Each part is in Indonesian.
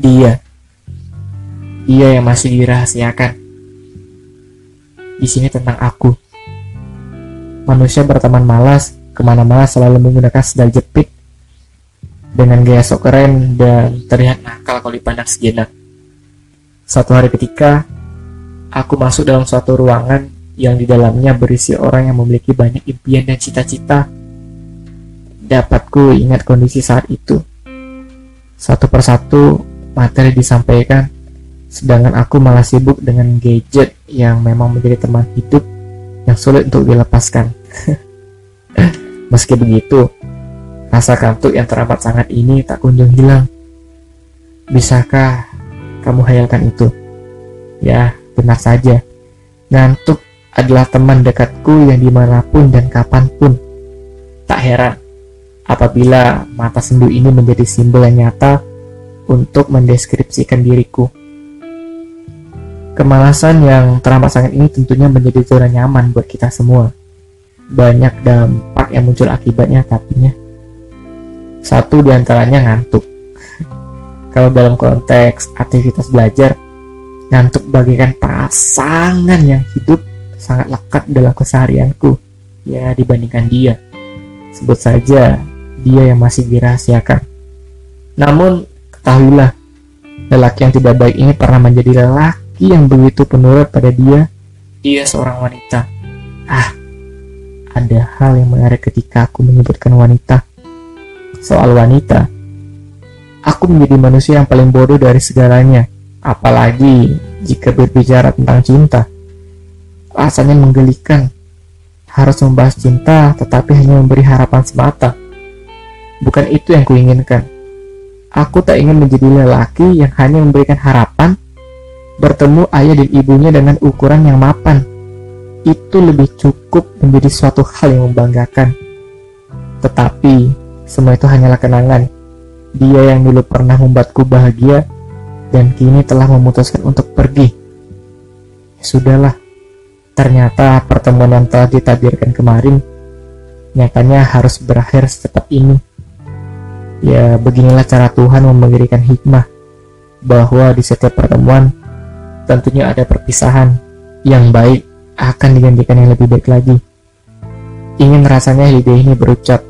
Dia. Dia yang masih dirahasiakan. Di sini tentang aku. Manusia berteman malas, ke mana-mana selalu menggunakan sendal jepit dengan gaya sok keren dan terlihat nakal kalau dipandang sejenak. Suatu hari ketika, aku masuk dalam suatu ruangan yang di dalamnya berisi orang yang memiliki banyak impian dan cita-cita. Dapatku ingat kondisi saat itu. Satu persatu materi disampaikan, sedangkan aku malah sibuk dengan gadget yang memang menjadi teman hidup yang sulit untuk dilepaskan. Meski begitu, rasa kantuk yang teramat sangat ini tak kunjung hilang. Bisakah kamu hayalkan itu? Ya, benar saja. Ngantuk adalah teman dekatku yang di mana pun dan kapan pun. Tak heran apabila mata sendu ini menjadi simbol yang nyata untuk mendeskripsikan diriku. Kemalasan yang teramat sangat ini tentunya menjadi zona nyaman buat kita semua. Banyak dampak yang muncul akibatnya tapinya. Satu di antaranya ngantuk. Kalau dalam konteks aktivitas belajar, ngantuk bagikan pasangan yang hidup sangat lekat dalam keseharianku. Ya dibandingkan dia. Sebut saja dia yang masih dirahasiakan. Namun ketahuilah, lelaki yang tidak baik ini pernah menjadi lelaki yang begitu penurut pada dia. Dia seorang wanita. Ah, ada hal yang menarik ketika aku menyebutkan wanita. Soal wanita, aku menjadi manusia yang paling bodoh dari segalanya. Apalagi jika berbicara tentang cinta. Rasanya menggelikan. Harus membahas cinta, tetapi hanya memberi harapan semata. Bukan itu yang kuinginkan. Aku tak ingin menjadi lelaki yang hanya memberikan harapan bertemu ayah dan ibunya dengan ukuran yang mapan itu lebih cukup menjadi suatu hal yang membanggakan. Tetapi, semua itu hanyalah kenangan. Dia yang dulu pernah membuatku bahagia dan kini telah memutuskan untuk pergi. Ya, sudahlah, ternyata pertemuan yang telah ditabirkan kemarin nyatanya harus berakhir secepat ini. Ya, beginilah cara Tuhan memberikan hikmah bahwa di setiap pertemuan tentunya ada perpisahan yang baik akan digantikan yang lebih baik lagi. Ingin rasanya ide ini berucap,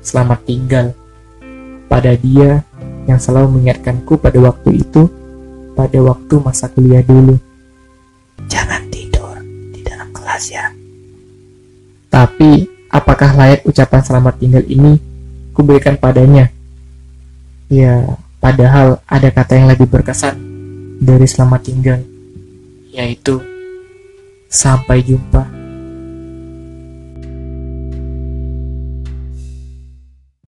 selamat tinggal pada dia yang selalu mengingatkanku pada waktu itu, pada waktu masa kuliah dulu. Jangan tidur di dalam kelas ya. Tapi, apakah layak ucapan selamat tinggal ini kuberikan padanya? Ya, padahal ada kata yang lebih berkesan dari selamat tinggal, yaitu Sampai jumpa.